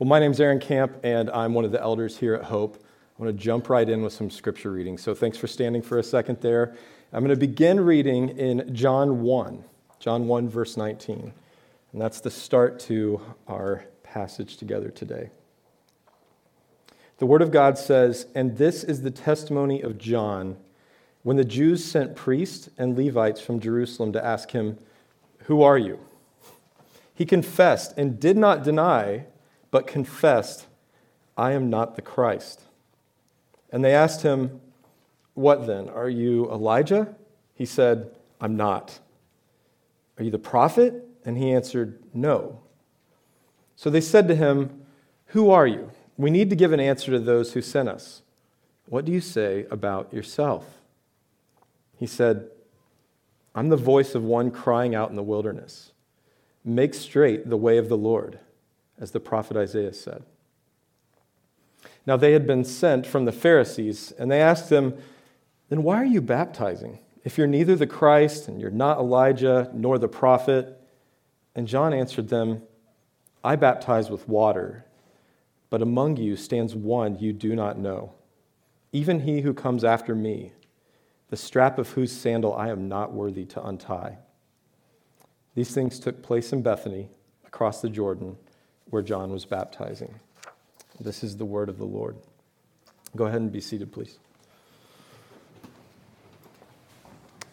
Well, my name's Aaron Camp, and I'm one of the elders here at Hope. I want to jump right in with some scripture reading. So thanks for standing for a second there. I'm going to begin reading in John 1, John 1, verse 19. And that's the start to our passage together today. The Word of God says, And this is the testimony of John when the Jews sent priests and Levites from Jerusalem to ask him, Who are you? He confessed and did not deny, but confessed, I am not the Christ. And they asked him, What then? Are you Elijah? He said, I'm not. Are you the prophet? And he answered, No. So they said to him, Who are you? We need to give an answer to those who sent us. What do you say about yourself? He said, I'm the voice of one crying out in the wilderness. Make straight the way of the Lord, as the prophet Isaiah said. Now they had been sent from the Pharisees, and they asked them, Then why are you baptizing? If you're neither the Christ, and you're not Elijah, nor the prophet. And John answered them, I baptize with water, but among you stands one you do not know, even he who comes after me, the strap of whose sandal I am not worthy to untie. These things took place in Bethany, across the Jordan, where John was baptizing. This is the word of the Lord. Go ahead and be seated, please.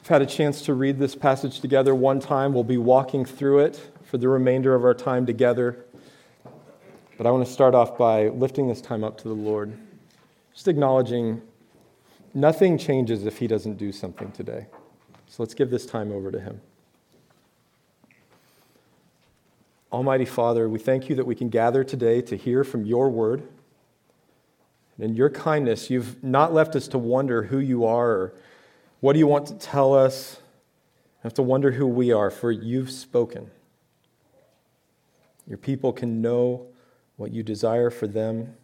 I've had a chance to read this passage together one time. We'll be walking through it for the remainder of our time together. But I want to start off by lifting this time up to the Lord, just acknowledging nothing changes if He doesn't do something today. So let's give this time over to Him. Almighty Father, we thank you that we can gather today to hear from your word. And in your kindness, you've not left us to wonder who you are or what do you want to tell us. We have to wonder who we are, for you've spoken. Your people can know what you desire for them.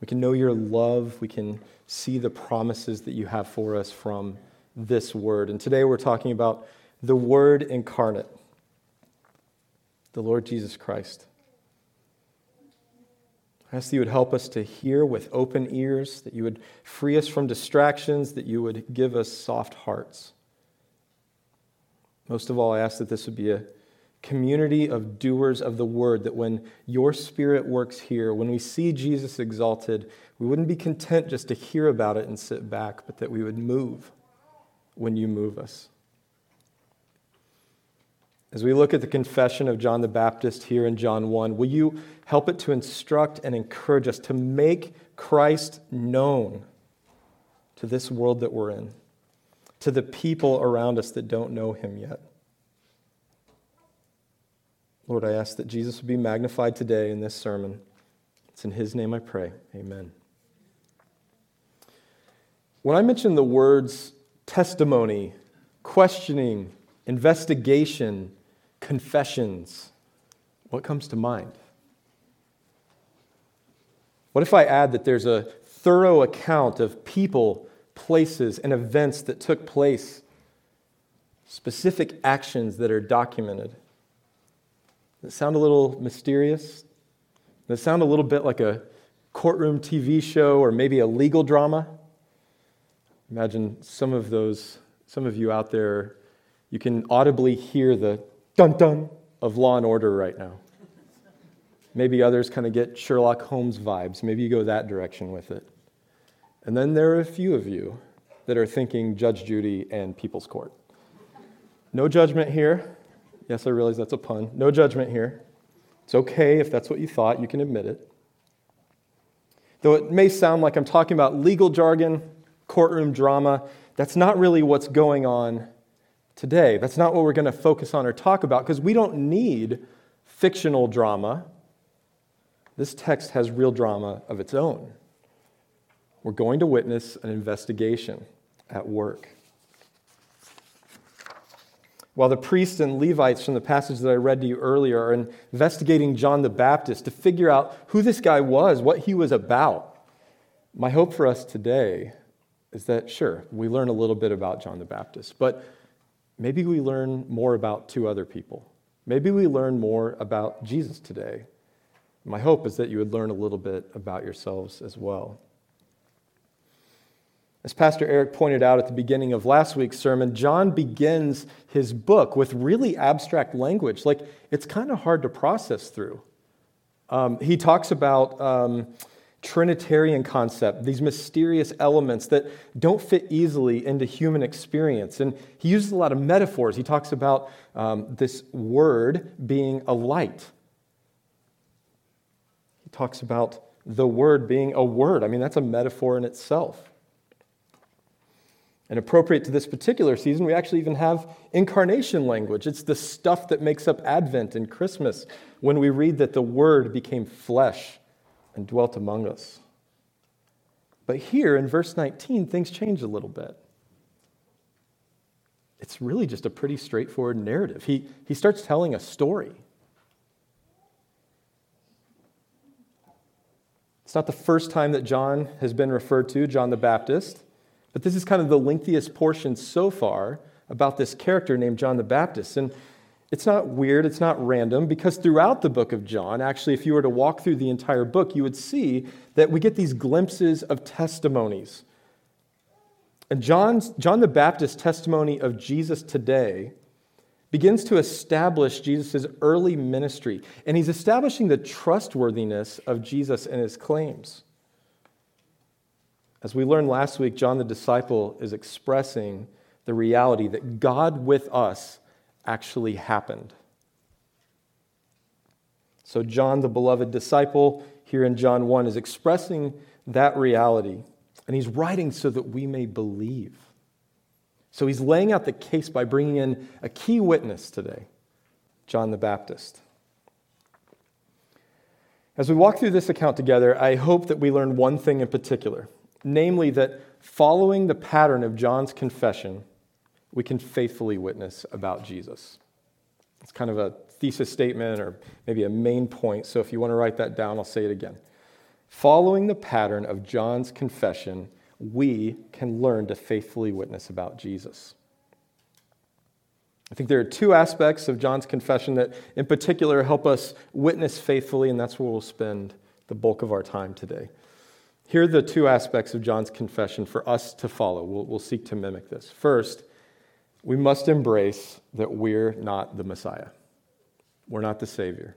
We can know your love. We can see the promises that you have for us from this word. And today we're talking about the Word incarnate the Lord Jesus Christ. I ask that you would help us to hear with open ears, that you would free us from distractions, that you would give us soft hearts. Most of all, I ask that this would be a community of doers of the word, that when your spirit works here, when we see Jesus exalted, we wouldn't be content just to hear about it and sit back, but that we would move when you move us. As we look at the confession of John the Baptist here in John 1, will you help it to instruct and encourage us to make Christ known to this world that we're in, to the people around us that don't know him yet? Lord, I ask that Jesus would be magnified today in this sermon. It's in his name I pray. Amen. When I mention the words testimony, questioning, investigation, confessions, what comes to mind? What if I add that there's a thorough account of people, places, and events that took place, specific actions that are documented? Does sound a little mysterious? Does it sound a little bit like a courtroom TV show or maybe a legal drama? Imagine some of those, some of you out there, you can audibly hear the dun dun of Law and Order right now. Maybe others kind of get Sherlock Holmes vibes. Maybe you go that direction with it. And then there are a few of you that are thinking Judge Judy and People's Court. No judgment here. Yes, I realize that's a pun. No judgment here. It's okay if that's what you thought, you can admit it. Though it may sound like I'm talking about legal jargon, courtroom drama, that's not really what's going on today. That's not what we're going to focus on or talk about because we don't need fictional drama. This text has real drama of its own. We're going to witness an investigation at work. While the priests and Levites from the passage that I read to you earlier are investigating John the Baptist to figure out who this guy was, what he was about, my hope for us today is that, sure, we learn a little bit about John the Baptist, but maybe we learn more about two other people. Maybe we learn more about Jesus today. My hope is that you would learn a little bit about yourselves as well. As Pastor Eric pointed out at the beginning of last week's sermon, John begins his book with really abstract language. Like, it's kind of hard to process through. Um, he talks about um, Trinitarian concept, these mysterious elements that don't fit easily into human experience. And he uses a lot of metaphors. He talks about um, this word being a light. He talks about the word being a word. I mean, that's a metaphor in itself. And appropriate to this particular season, we actually even have incarnation language. It's the stuff that makes up Advent and Christmas when we read that the Word became flesh and dwelt among us. But here in verse 19, things change a little bit. It's really just a pretty straightforward narrative. He, he starts telling a story. It's not the first time that John has been referred to, John the Baptist. But this is kind of the lengthiest portion so far about this character named John the Baptist. And it's not weird, it's not random, because throughout the book of John, actually, if you were to walk through the entire book, you would see that we get these glimpses of testimonies. And John's, John the Baptist's testimony of Jesus today begins to establish Jesus' early ministry, and he's establishing the trustworthiness of Jesus and his claims. As we learned last week, John the disciple is expressing the reality that God with us actually happened. So, John, the beloved disciple, here in John 1, is expressing that reality, and he's writing so that we may believe. So, he's laying out the case by bringing in a key witness today John the Baptist. As we walk through this account together, I hope that we learn one thing in particular namely, that following the pattern of John's confession, we can faithfully witness about Jesus. It's kind of a thesis statement or maybe a main point, so if you want to write that down, I'll say it again. Following the pattern of John's confession, we can learn to faithfully witness about Jesus. I think there are two aspects of John's confession that, in particular, help us witness faithfully, and that's where we'll spend the bulk of our time today. Here are the two aspects of John's confession for us to follow. We'll, we'll, seek to mimic this. First, we must embrace that we're not the Messiah, we're not the Savior.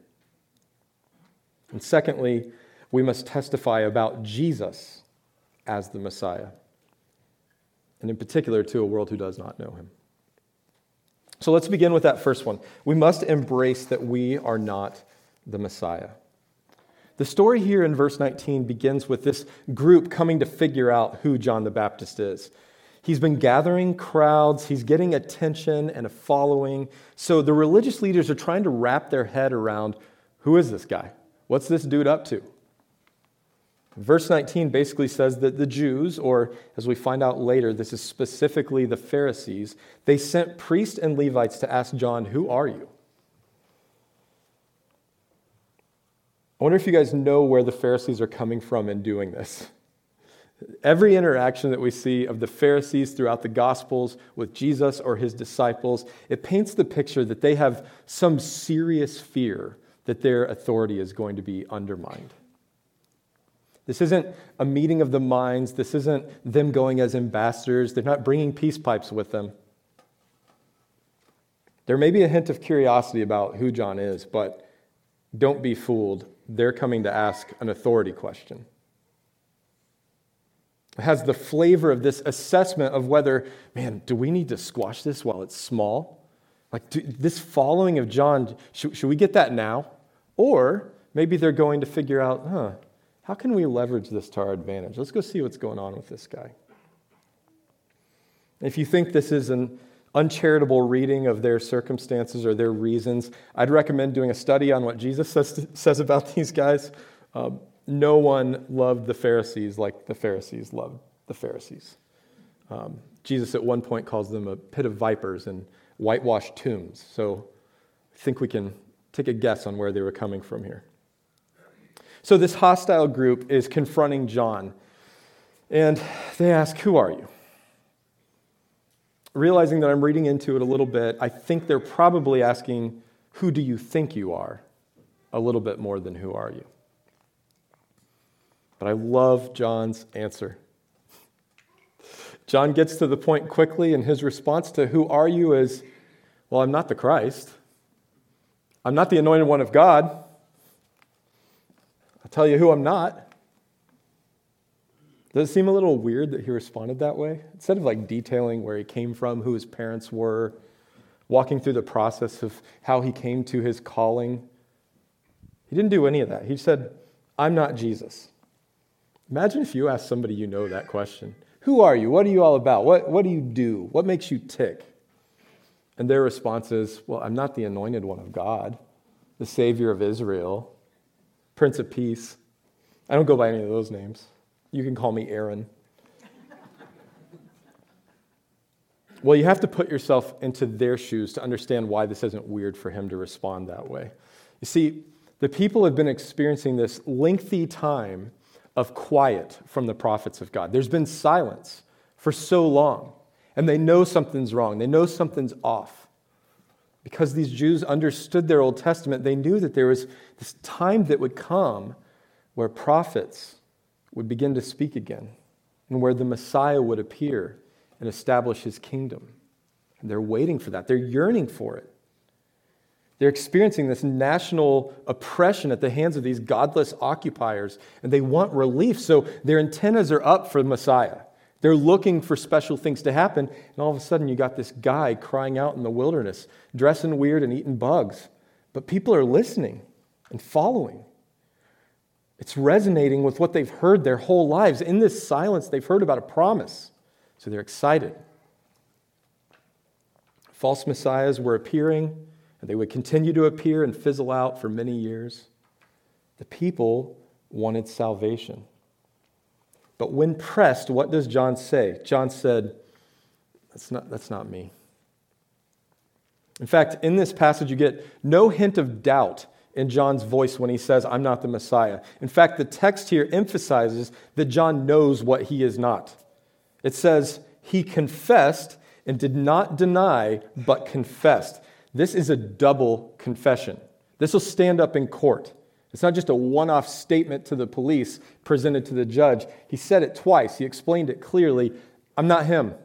And secondly, we must testify about Jesus as the Messiah, and in particular to a world who does not know him. So let's begin with that first one. We must embrace that we are not the Messiah. The story here in verse 19 begins with this group coming to figure out who John the Baptist is. He's been gathering crowds, he's getting attention and a following. So the religious leaders are trying to wrap their head around who is this guy? What's this dude up to? Verse 19 basically says that the Jews, or as we find out later, this is specifically the Pharisees, they sent priests and Levites to ask John, Who are you? I wonder if you guys know where the Pharisees are coming from in doing this. Every interaction that we see of the Pharisees throughout the Gospels with Jesus or his disciples, it paints the picture that they have some serious fear that their authority is going to be undermined. This isn't a meeting of the minds. This isn't them going as ambassadors. They're not bringing peace pipes with them. There may be a hint of curiosity about who John is, but don't be fooled they're coming to ask an authority question. Has the flavor of this assessment of whether, man, do we need to squash this while it's small? Like, do, this following of John, should, should we get that now? Or maybe they're going to figure out, huh, how can we leverage this to our advantage? Let's go see what's going on with this guy. If you think this is an uncharitable reading of their circumstances or their reasons. I'd recommend doing a study on what Jesus says, says about these guys. Uh, no one loved the Pharisees like the Pharisees loved the Pharisees. Um, Jesus at one point calls them a pit of vipers and whitewashed tombs. So I think we can take a guess on where they were coming from here. So this hostile group is confronting John, and they ask, Who are you? realizing that I'm reading into it a little bit, I think they're probably asking, Who do you think you are? a little bit more than Who are you? But I love John's answer. John gets to the point quickly, and his response to who are you is, Well, I'm not the Christ. I'm not the anointed one of God. I'll tell you who I'm not. Does it seem a little weird that he responded that way? Instead of like detailing where he came from, who his parents were, walking through the process of how he came to his calling, he didn't do any of that. He said, I'm not Jesus. Imagine if you asked somebody you know that question Who are you? What are you all about? What, what do you do? What makes you tick? And their response is, Well, I'm not the anointed one of God, the Savior of Israel, Prince of Peace. I don't go by any of those names. You can call me Aaron. well, you have to put yourself into their shoes to understand why this isn't weird for him to respond that way. You see, the people have been experiencing this lengthy time of quiet from the prophets of God. There's been silence for so long, and they know something's wrong. They know something's off. Because these Jews understood their Old Testament, they knew that there was this time that would come where prophets would begin to speak again and where the Messiah would appear and establish his kingdom. And they're waiting for that, they're yearning for it. They're experiencing this national oppression at the hands of these godless occupiers, and they want relief. So their antennas are up for the Messiah. They're looking for special things to happen, and all of a sudden, you got this guy crying out in the wilderness, dressing weird and eating bugs. But people are listening and following. It's resonating with what they've heard their whole lives. In this silence, they've heard about a promise. So they're excited. False messiahs were appearing, and they would continue to appear and fizzle out for many years. The people wanted salvation. But when pressed, what does John say? John said, That's not, that's not me. In fact, in this passage, you get no hint of doubt in John's voice when he says, I'm not the Messiah. In fact, the text here emphasizes that John knows what he is not. It says, He confessed and did not deny, but confessed. This is a double confession. This will stand up in court. It's not just a one off statement to the police presented to the judge. He said it twice, he explained it clearly. I'm not him.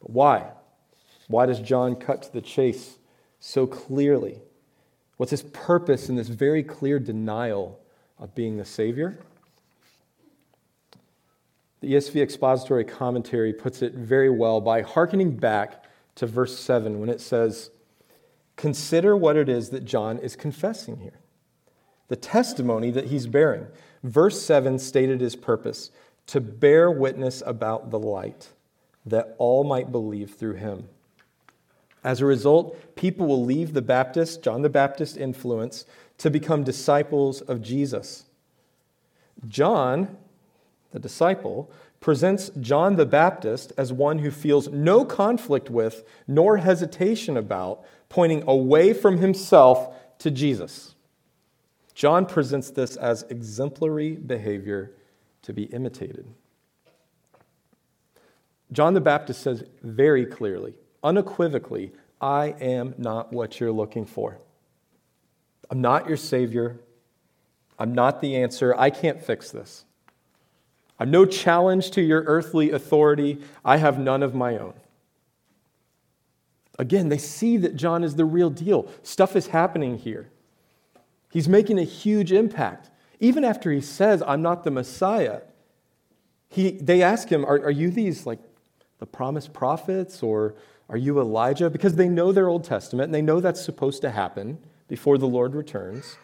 But why? Why does John cut to the chase so clearly? What's his purpose in this very clear denial of being the Savior? The ESV expository commentary puts it very well by hearkening back to verse 7 when it says, Consider what it is that John is confessing here the testimony that he's bearing. Verse 7 stated his purpose to bear witness about the light, that all might believe through him. As a result, people will leave the Baptist, John the Baptist influence, to become disciples of Jesus. John, the disciple, presents John the Baptist as one who feels no conflict with nor hesitation about pointing away from himself to Jesus. John presents this as exemplary behavior to be imitated. John the Baptist says very clearly unequivocally, I am not what you're looking for. I'm not your Savior. I'm not the answer. I can't fix this. I'm no challenge to your earthly authority. I have none of my own. Again, they see that John is the real deal. Stuff is happening here. He's making a huge impact. Even after he says, I'm not the Messiah, he, they ask him, are, are you these like the promised prophets or are you Elijah? Because they know their Old Testament and they know that's supposed to happen before the Lord returns.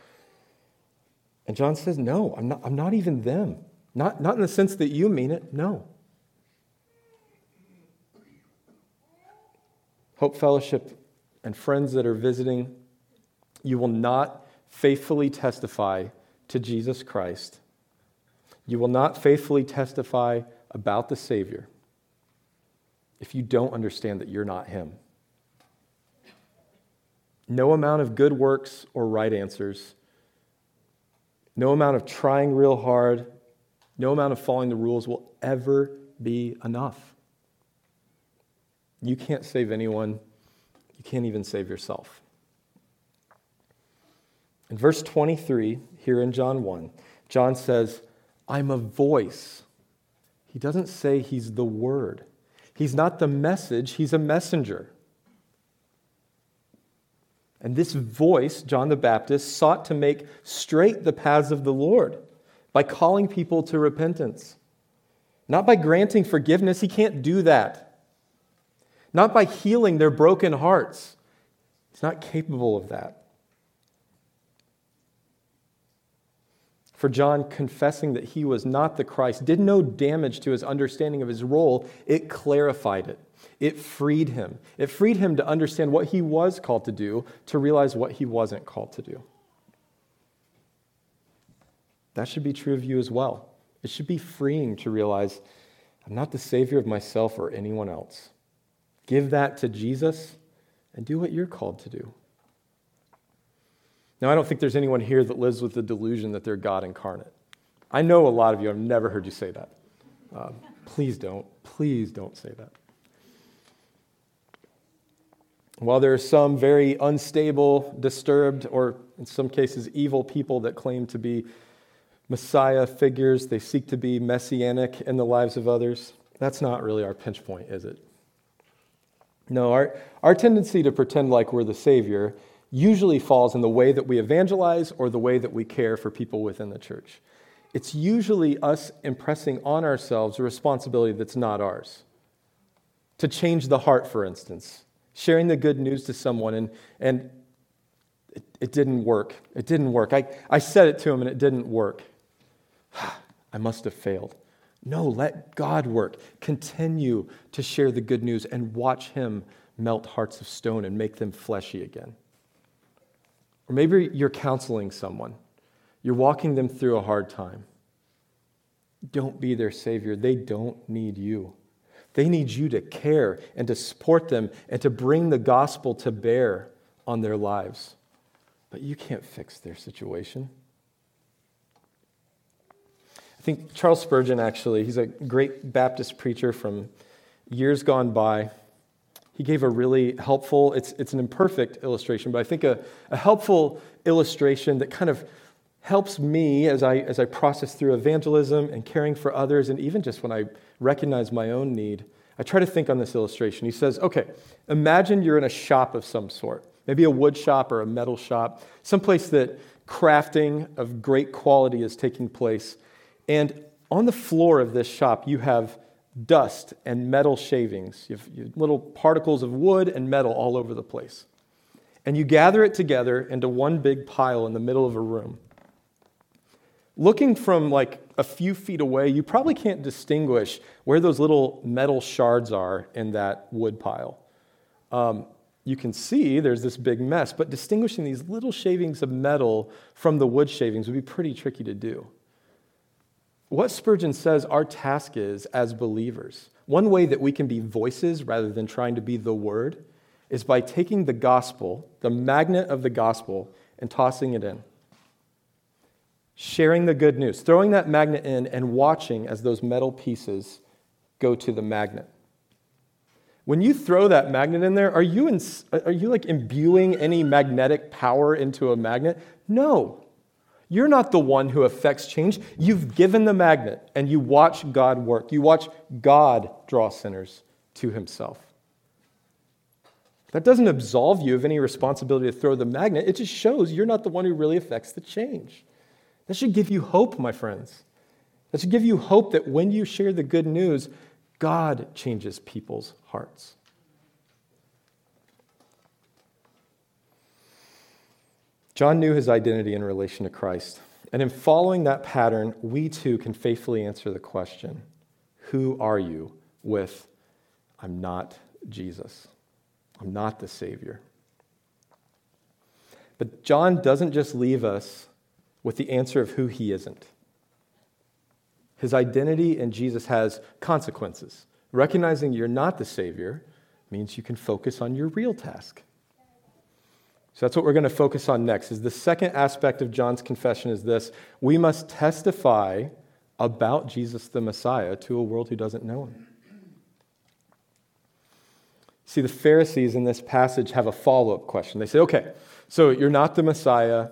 And John says, No, I'm not, I'm not even them. Not, not in the sense that you mean it, no. Hope Fellowship and friends that are visiting, you will not faithfully testify to Jesus Christ. You will not faithfully testify about the Savior if you don't understand that you're not Him. No amount of good works or right answers, no amount of trying real hard, no amount of following the rules will ever be enough. You can't save anyone, you can't even save yourself. In verse 23, here in John 1, John says, I'm a voice. He doesn't say he's the word. He's not the message, he's a messenger. And this voice, John the Baptist, sought to make straight the paths of the Lord by calling people to repentance. Not by granting forgiveness, he can't do that. Not by healing their broken hearts, he's not capable of that. For John, confessing that he was not the Christ did no damage to his understanding of his role, it clarified it. It freed him. It freed him to understand what he was called to do, to realize what he wasn't called to do. That should be true of you as well. It should be freeing to realize I'm not the Savior of myself or anyone else. Give that to Jesus and do what you're called to do. Now, I don't think there's anyone here that lives with the delusion that they're God incarnate. I know a lot of you, I've never heard you say that. Um, please don't. Please don't say that. While there are some very unstable, disturbed, or in some cases evil people that claim to be Messiah figures, they seek to be messianic in the lives of others, that's not really our pinch point, is it? No, our, our tendency to pretend like we're the Savior usually falls in the way that we evangelize or the way that we care for people within the church. It's usually us impressing on ourselves a responsibility that's not ours. To change the heart, for instance, sharing the good news to someone, and, and it, it didn't work. It didn't work. I, I said it to him and it didn't work. I must have failed. No, let God work. Continue to share the good news and watch Him melt hearts of stone and make them fleshy again. Or maybe you're counseling someone, you're walking them through a hard time. Don't be their Savior. They don't need you. They need you to care and to support them and to bring the gospel to bear on their lives. But you can't fix their situation. I think Charles Spurgeon, actually, he's a great Baptist preacher from years gone by he gave a really helpful, it's, it's an imperfect illustration, but I think a, a helpful illustration that kind of helps me as I, as I process through evangelism and caring for others, and even just when I recognize my own need. I try to think on this illustration. He says, okay, imagine you're in a shop of some sort, maybe a wood shop or a metal shop, someplace that crafting of great quality is taking place. And on the floor of this shop, you have dust and metal shavings. You have, you have little particles of wood and metal all over the place. And you gather it together into one big pile in the middle of a room. Looking from like a few feet away, you probably can't distinguish where those little metal shards are in that wood pile. Um, you can see there's this big mess, but distinguishing these little shavings of metal from the wood shavings would be pretty tricky to do. What Spurgeon says our task is as believers, one way that we can be voices rather than trying to be the word, is by taking the gospel, the magnet of the gospel, and tossing it in. Sharing the good news, throwing that magnet in and watching as those metal pieces go to the magnet. When you throw that magnet in there, are you, in, are you like imbuing any magnetic power into a magnet? No. You're not the one who affects change. You've given the magnet and you watch God work. You watch God draw sinners to himself. That doesn't absolve you of any responsibility to throw the magnet. It just shows you're not the one who really affects the change. That should give you hope, my friends. That should give you hope that when you share the good news, God changes people's hearts. John knew his identity in relation to Christ. And in following that pattern, we too can faithfully answer the question Who are you? with, I'm not Jesus. I'm not the Savior. But John doesn't just leave us with the answer of who he isn't. His identity in Jesus has consequences. Recognizing you're not the Savior means you can focus on your real task so that's what we're going to focus on next. Is the second aspect of John's confession is this: we must testify about Jesus the Messiah to a world who doesn't know him. See, the Pharisees in this passage have a follow up question. They say, okay, so you're not the Messiah.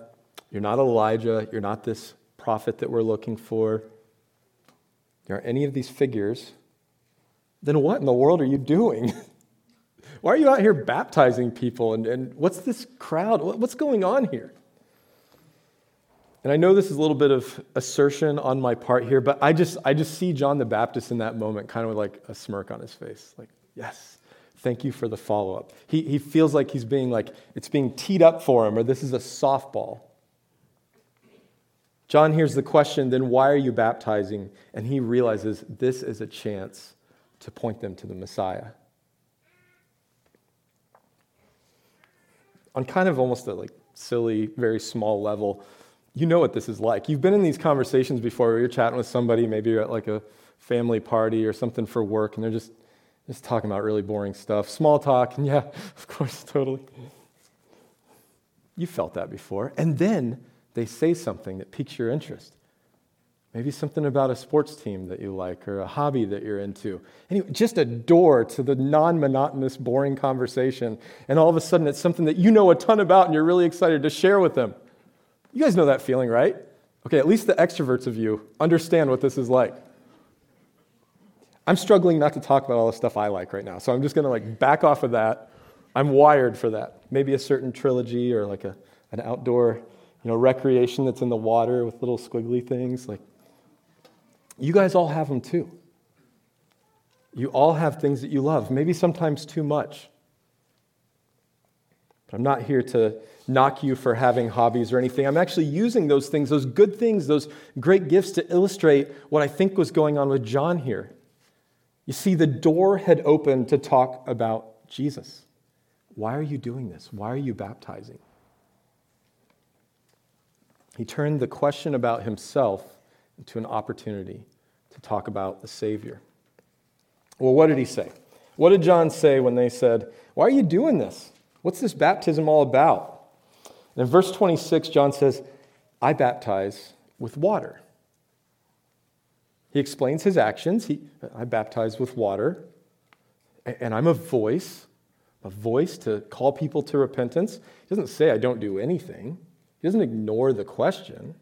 You're not Elijah. You're not this prophet that we're looking for. You aren't any of these figures. Then what in the world are you doing? Why are you out here baptizing people? And, and what's this crowd? What's going on here? And I know this is a little bit of assertion on my part here, but I just, I just see John the Baptist in that moment kind of with like a smirk on his face. Like, yes, thank you for the follow up. He, he feels like he's being like, it's being teed up for him, or this is a softball. John hears the question, then why are you baptizing? And he realizes this is a chance to point them to the Messiah. On kind of almost a like silly, very small level, you know what this is like. You've been in these conversations before where you're chatting with somebody, maybe you're at like a family party or something for work, and they're just, just talking about really boring stuff. Small talk, and yeah, of course, totally. You felt that before. And then they say something that piques your interest. Maybe something about a sports team that you like or a hobby that you're into. Anyway, just a door to the non monotonous, boring conversation. And all of a sudden, it's something that you know a ton about and you're really excited to share with them. You guys know that feeling, right? Okay, at least the extroverts of you understand what this is like. I'm struggling not to talk about all the stuff I like right now, so I'm just to like back off of that. I'm wired for that. Maybe a certain trilogy or like a, an outdoor, you know, recreation that's in the water with little squiggly things. Like, you guys all have them too. You all have things that you love, maybe sometimes too much. But I'm not here to knock you for having hobbies or anything. I'm actually using those things, those good things, those great gifts to illustrate what I think was going on with John here. You see, the door had opened to talk about Jesus. Why are you doing this? Why are you baptizing? He turned the question about himself into an opportunity to talk about the Savior. Well, what did he say? What did John say when they said, Why are you doing this? What's this baptism all about? And in verse 26, John says, I baptize with water. He explains his actions. He, I baptize with water, and I'm a voice, a voice to call people to repentance. He doesn't say I don't do anything, he doesn't ignore the question,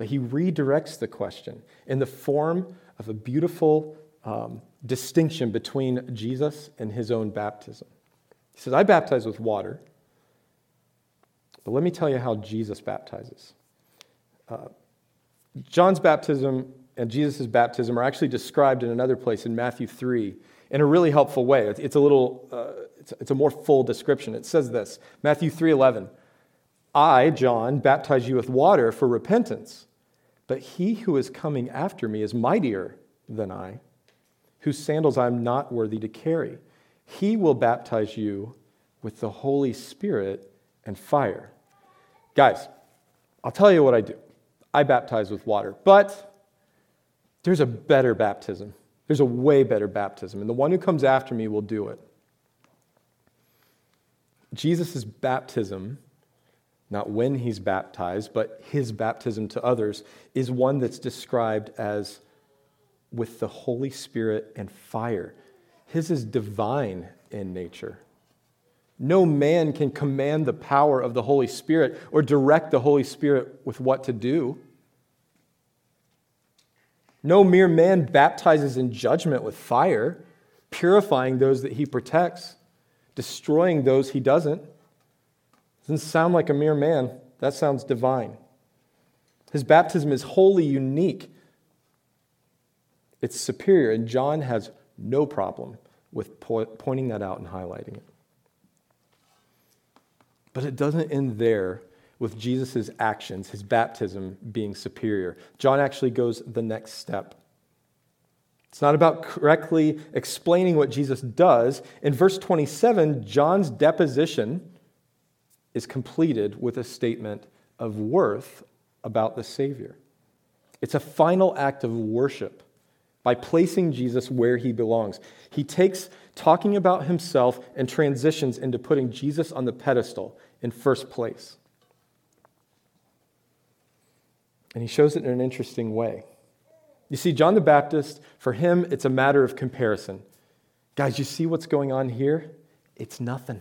but he redirects the question in the form of a beautiful um, distinction between Jesus and his own baptism. He says, I baptize with water, but let me tell you how Jesus baptizes. Uh, John's baptism and Jesus' baptism are actually described in another place in Matthew 3 in a really helpful way. It's a little, uh, it's, it's a more full description. It says this Matthew 3:11, I, John, baptize you with water for repentance, but he who is coming after me is mightier than I, whose sandals I am not worthy to carry. He will baptize you with the Holy Spirit and fire. Guys, I'll tell you what I do. I baptize with water, but there's a better baptism. There's a way better baptism, and the one who comes after me will do it. Jesus' baptism, not when he's baptized, but his baptism to others, is one that's described as with the Holy Spirit and fire. His is divine in nature. No man can command the power of the Holy Spirit or direct the Holy Spirit with what to do. No mere man baptizes in judgment with fire, purifying those that he protects, destroying those he doesn't. Doesn't sound like a mere man. That sounds divine. His baptism is wholly unique. It's superior, and John has no problem with po- pointing that out and highlighting it. But it doesn't end there with Jesus' actions, his baptism being superior. John actually goes the next step. It's not about correctly explaining what Jesus does. In verse 27, John's deposition is completed with a statement of worth about the Savior. It's a final act of worship by placing Jesus where he belongs. He takes talking about himself and transitions into putting Jesus on the pedestal in first place. And he shows it in an interesting way. You see, John the Baptist, for him, it's a matter of comparison. Guys, you see what's going on here? It's nothing.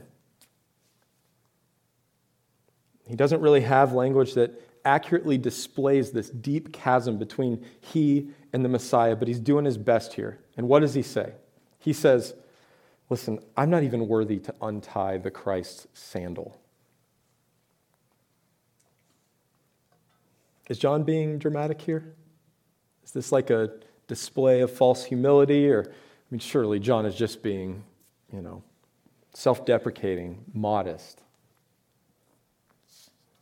He doesn't really have language that accurately displays this deep chasm between he and the Messiah, but he's doing his best here. And what does he say? He says, Listen, I'm not even worthy to untie the Christ's sandal. Is John being dramatic here? Is this like a display of false humility? Or, I mean, surely John is just being, you know, self deprecating, modest.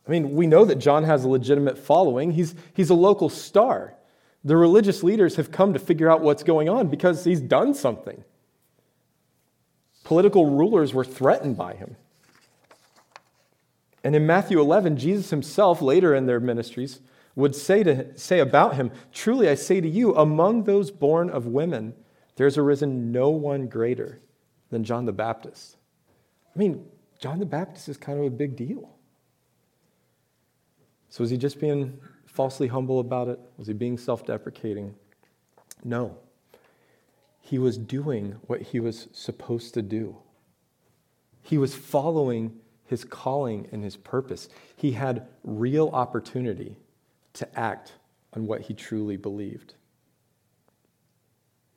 I mean, we know that John has a legitimate following. He's, he's a local star. The religious leaders have come to figure out what's going on because he's done something. Political rulers were threatened by him. And in Matthew 11, Jesus himself, later in their ministries, would say, to, say about him, Truly I say to you, among those born of women, there's arisen no one greater than John the Baptist. I mean, John the Baptist is kind of a big deal. So was he just being falsely humble about it? Was he being self deprecating? No. He was doing what he was supposed to do. He was following his calling and his purpose. He had real opportunity to act on what he truly believed.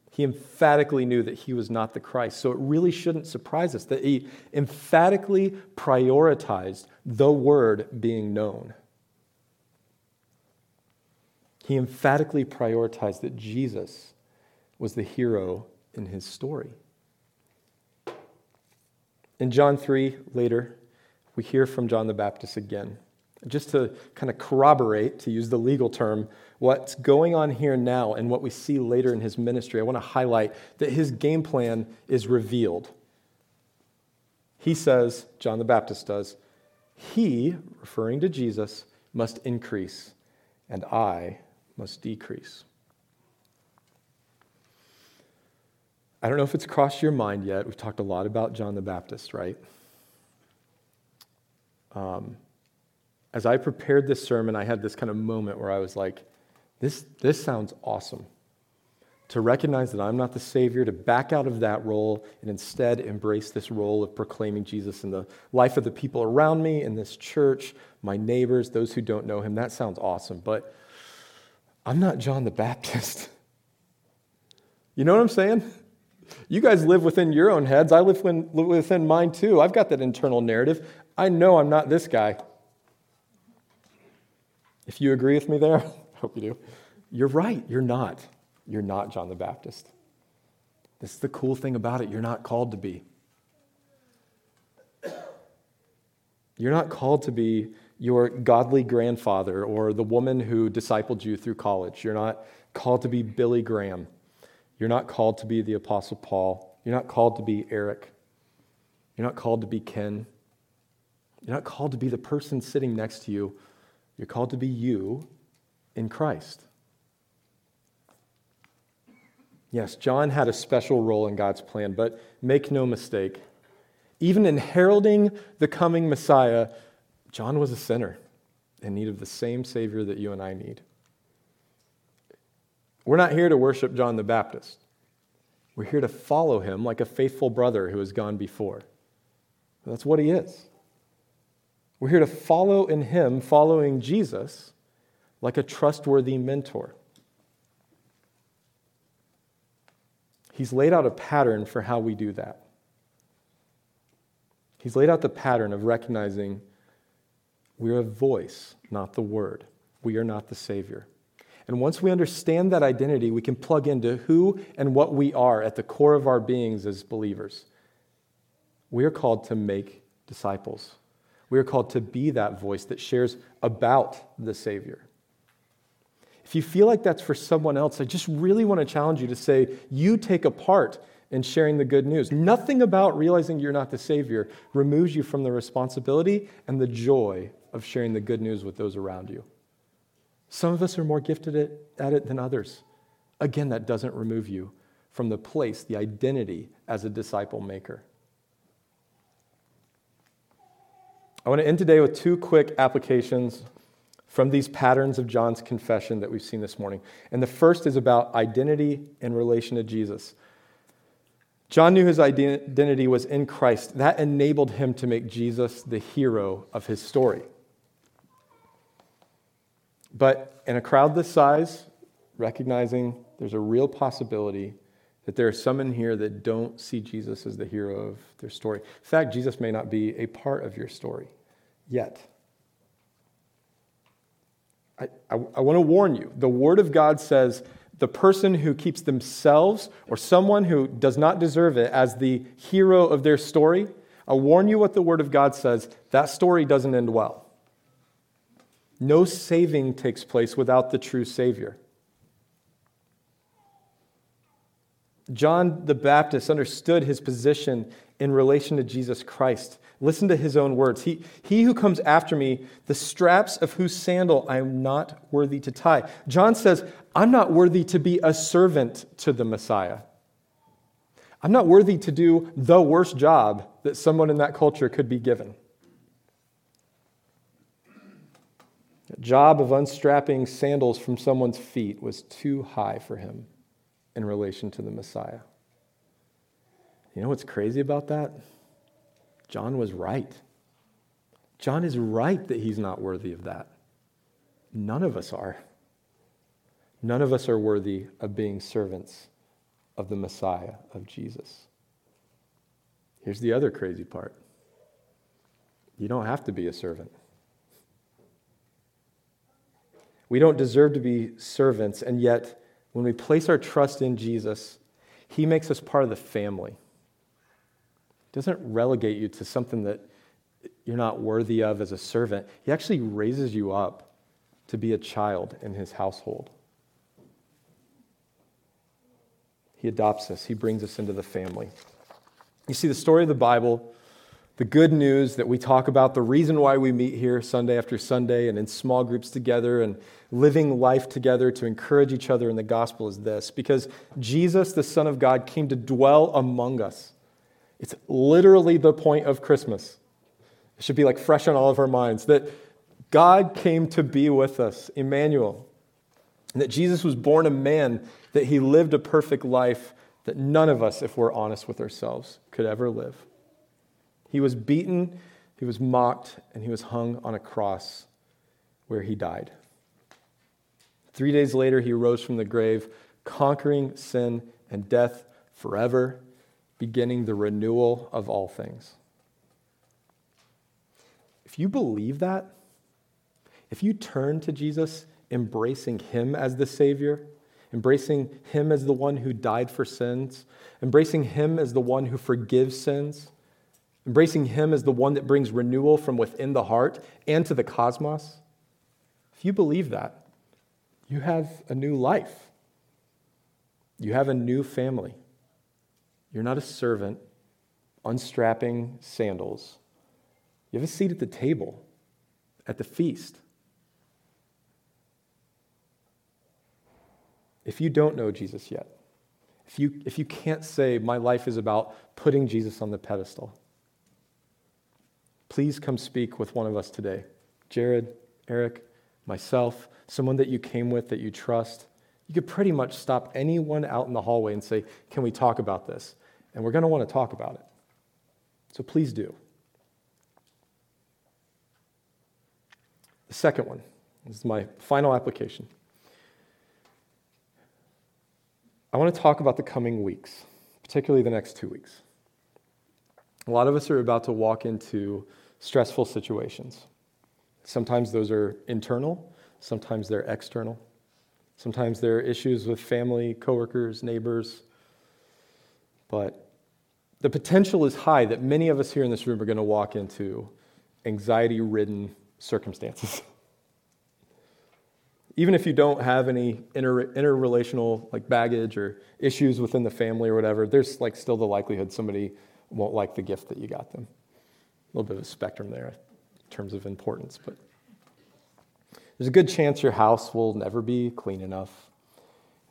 He emphatically knew that he was not the Christ. So it really shouldn't surprise us that he emphatically prioritized the word being known he emphatically prioritized that Jesus was the hero in his story. In John 3, later, we hear from John the Baptist again. Just to kind of corroborate, to use the legal term, what's going on here now and what we see later in his ministry, I want to highlight that his game plan is revealed. He says, John the Baptist does, he, referring to Jesus, must increase, and I must decrease. I don't know if it's crossed your mind yet. We've talked a lot about John the Baptist, right? Um, as I prepared this sermon, I had this kind of moment where I was like, this, this sounds awesome. To recognize that I'm not the Savior, to back out of that role and instead embrace this role of proclaiming Jesus in the life of the people around me, in this church, my neighbors, those who don't know him. That sounds awesome. But I'm not John the Baptist. You know what I'm saying? You guys live within your own heads. I live within mine too. I've got that internal narrative. I know I'm not this guy. If you agree with me there, I hope you do. You're right. You're not. You're not John the Baptist. This is the cool thing about it. You're not called to be. You're not called to be your godly grandfather or the woman who discipled you through college. You're not called to be Billy Graham. You're not called to be the Apostle Paul. You're not called to be Eric. You're not called to be Ken. You're not called to be the person sitting next to you. You're called to be you in Christ. Yes, John had a special role in God's plan, but make no mistake, even in heralding the coming Messiah, John was a sinner in need of the same Savior that you and I need. We're not here to worship John the Baptist. We're here to follow him like a faithful brother who has gone before. That's what he is. We're here to follow in him, following Jesus like a trustworthy mentor. He's laid out a pattern for how we do that. He's laid out the pattern of recognizing we're a voice, not the word. We are not the Savior. And once we understand that identity, we can plug into who and what we are at the core of our beings as believers. We are called to make disciples. We are called to be that voice that shares about the Savior. If you feel like that's for someone else, I just really want to challenge you to say, you take a part in sharing the good news. Nothing about realizing you're not the Savior removes you from the responsibility and the joy of sharing the good news with those around you. Some of us are more gifted at, it than others. Again, that doesn't remove you from the place, the identity as a disciple maker. I want to end today with two quick applications from these patterns of John's confession that we've seen this morning. And the first is about identity in relation to Jesus. John knew his identity was in Christ. That enabled him to make Jesus the hero of his story. But in a crowd this size, recognizing there's a real possibility that there are some in here that don't see Jesus as the hero of their story. In fact, Jesus may not be a part of your story yet. I, I, I want to warn you the Word of God says the person who keeps themselves or someone who does not deserve it as the hero of their story, I warn you what the Word of God says that story doesn't end well. No saving takes place without the true Savior. John the Baptist understood his position in relation to Jesus Christ. Listen to his own words. He, he who comes after me, the straps of whose sandal I am not worthy to tie. John says, I'm not worthy to be a servant to the Messiah. I'm not worthy to do the worst job that someone in that culture could be given. The job of unstrapping sandals from someone's feet was too high for him in relation to the Messiah. You know what's crazy about that? John was right. John is right that he's not worthy of that. None of us are. None of us are worthy of being servants of the Messiah, of Jesus. Here's the other crazy part you don't have to be a servant. We don't deserve to be servants, and yet when we place our trust in Jesus, He makes us part of the family. He doesn't relegate you to something that you're not worthy of as a servant. He actually raises you up to be a child in His household. He adopts us, He brings us into the family. You see, the story of the Bible, the good news that we talk about, the reason why we meet here Sunday after Sunday and in small groups together and living life together to encourage each other in the gospel is this because Jesus, the Son of God, came to dwell among us. It's literally the point of Christmas. It should be like fresh on all of our minds that God came to be with us, Emmanuel, and that Jesus was born a man, that he lived a perfect life that none of us, if we're honest with ourselves, could ever live. He was beaten, he was mocked, and he was hung on a cross where he died. Three days later, he rose from the grave, conquering sin and death forever, beginning the renewal of all things. If you believe that, if you turn to Jesus, embracing him as the Savior, embracing him as the one who died for sins, embracing him as the one who forgives sins, embracing him as the one that brings renewal from within the heart and to the cosmos, if you believe that, you have a new life. You have a new family. You're not a servant unstrapping sandals. You have a seat at the table, at the feast. If you don't know Jesus yet, if you, if you can't say, My life is about putting Jesus on the pedestal, please come speak with one of us today. Jared, Eric, myself, someone that you came with that you trust, you could pretty much stop anyone out in the hallway and say, Can we talk about this? And we're going to want to talk about it. So please do. The second one this is my final application. I want to talk about the coming weeks, particularly the next two weeks. A lot of us are about to walk into stressful situations. Sometimes those are internal, sometimes they're external. Sometimes there are issues with family, coworkers, neighbors. But the potential is high that many of us here in this room are going to walk into anxiety ridden circumstances. Even if you don't have any inter- interrelational like baggage or issues within the family or whatever, there's like still the likelihood somebody won't like the gift that you got them. A little bit of a spectrum there in terms of importance, but there's a good chance your house will never be clean enough.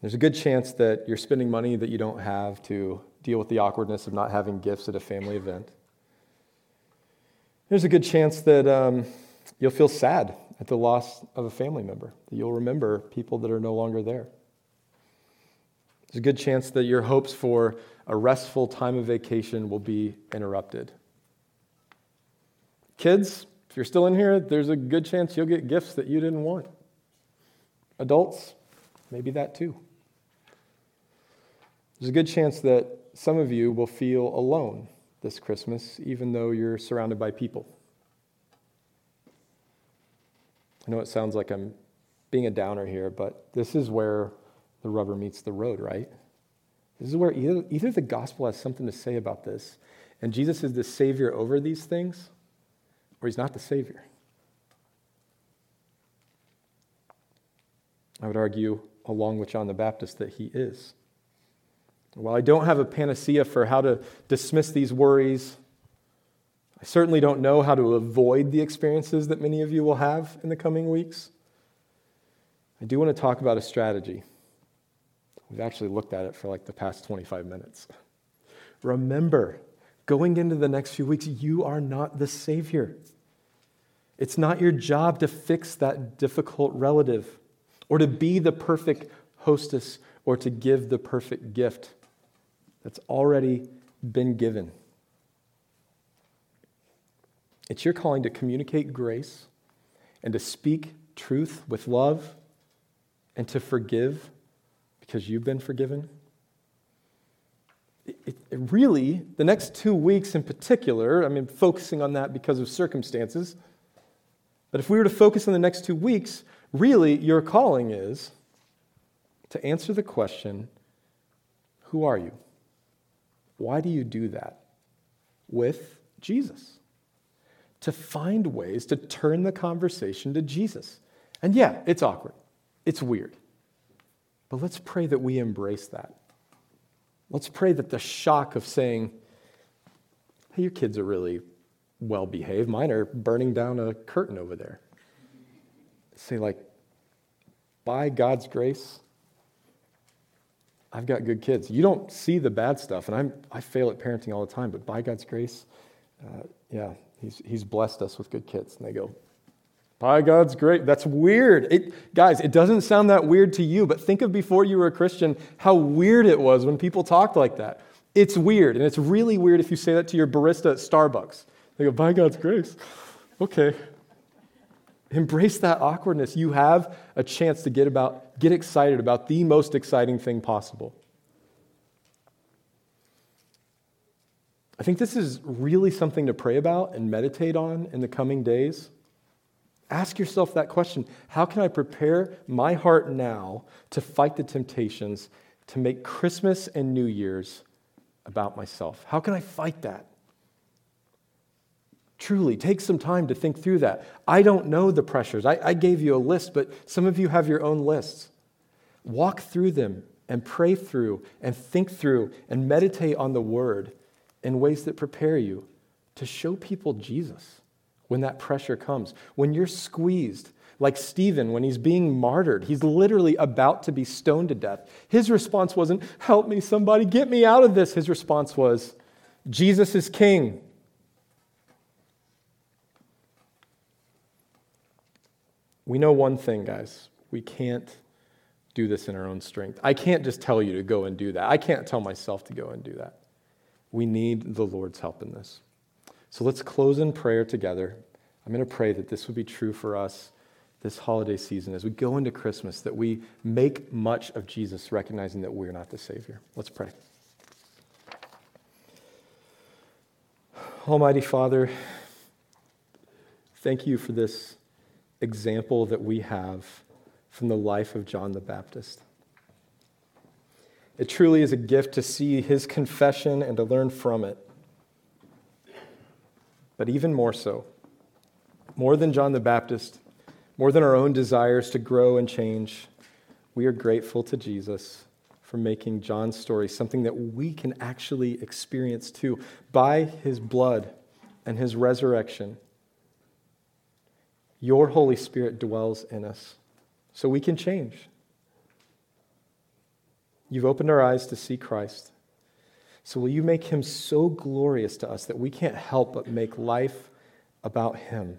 There's a good chance that you're spending money that you don't have to deal with the awkwardness of not having gifts at a family event. There's a good chance that um, you'll feel sad at the loss of a family member, that you'll remember people that are no longer there. There's a good chance that your hopes for a restful time of vacation will be interrupted. Kids, if you're still in here, there's a good chance you'll get gifts that you didn't want. Adults, maybe that too. There's a good chance that some of you will feel alone this Christmas, even though you're surrounded by people. I know it sounds like I'm being a downer here, but this is where the rubber meets the road, right? This is where either, either the gospel has something to say about this, and Jesus is the Savior over these things, or he's not the Savior. I would argue, along with John the Baptist, that he is. While I don't have a panacea for how to dismiss these worries, I certainly don't know how to avoid the experiences that many of you will have in the coming weeks. I do want to talk about a strategy. We've actually looked at it for like the past 25 minutes. Remember, going into the next few weeks, you are not the Savior. It's not your job to fix that difficult relative or to be the perfect hostess or to give the perfect gift that's already been given. It's your calling to communicate grace and to speak truth with love and to forgive because you've been forgiven. It, it, really, the next two weeks in particular, I mean, focusing on that because of circumstances, but if we were to focus on the next two weeks, really, your calling is to answer the question Who are you? Why do you do that? With Jesus. To find ways to turn the conversation to Jesus. And yeah, it's awkward, it's weird. But let's pray that we embrace that. Let's pray that the shock of saying, hey, your kids are really well behaved. Mine are burning down a curtain over there. Say, like, by God's grace, I've got good kids. You don't see the bad stuff, and I'm, I fail at parenting all the time, but by God's grace, uh, yeah, he's, he's blessed us with good kids. And they go, by God's grace. That's weird. It, guys, it doesn't sound that weird to you, but think of before you were a Christian how weird it was when people talked like that. It's weird, and it's really weird if you say that to your barista at Starbucks. They go, by God's grace. Okay. Embrace that awkwardness. You have a chance to get about, get excited about the most exciting thing possible. I think this is really something to pray about and meditate on in the coming days. Ask yourself that question How can I prepare my heart now to fight the temptations to make Christmas and New Year's about myself? How can I fight that? Truly, take some time to think through that. I don't know the pressures. I, I gave you a list, but some of you have your own lists. Walk through them and pray through and think through and meditate on the word in ways that prepare you to show people Jesus when that pressure comes. When you're squeezed, like Stephen, when he's being martyred, he's literally about to be stoned to death. His response wasn't, Help me, somebody, get me out of this. His response was, Jesus is king. We know one thing, guys. We can't do this in our own strength. I can't just tell you to go and do that. I can't tell myself to go and do that. We need the Lord's help in this. So let's close in prayer together. I'm going to pray that this would be true for us this holiday season as we go into Christmas, that we make much of Jesus, recognizing that we're not the Savior. Let's pray. Almighty Father, thank you for this example that we have from the life of John the Baptist. It truly is a gift to see his confession and to learn from it. But even more so, more than John the Baptist, more than our own desires to grow and change, we are grateful to Jesus for making John's story something that we can actually experience too by his blood and his resurrection. Your Holy Spirit dwells in us, so we can change. You've opened our eyes to see Christ. So will you make him so glorious to us that we can't help but make life about him?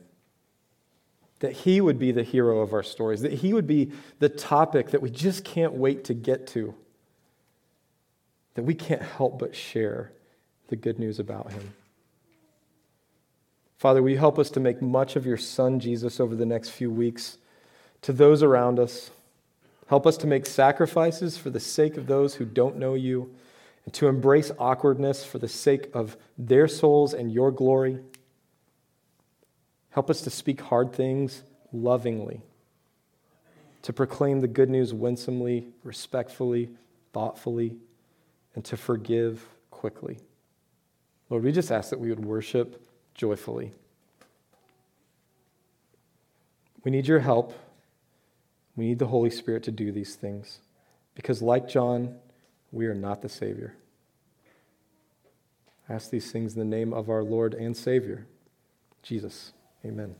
That he would be the hero of our stories, that he would be the topic that we just can't wait to get to, that we can't help but share the good news about him. Father, will you help us to make much of your Son, Jesus, over the next few weeks to those around us, Help us to make sacrifices for the sake of those who don't know you, and to embrace awkwardness for the sake of their souls and your glory. Help us to speak hard things lovingly, to proclaim the good news winsomely, respectfully, thoughtfully, and to forgive quickly. Lord, we just ask that we would worship joyfully. We need your help. We need the Holy Spirit to do these things because, like John, we are not the Savior. I ask these things in the name of our Lord and Savior, Jesus. Amen.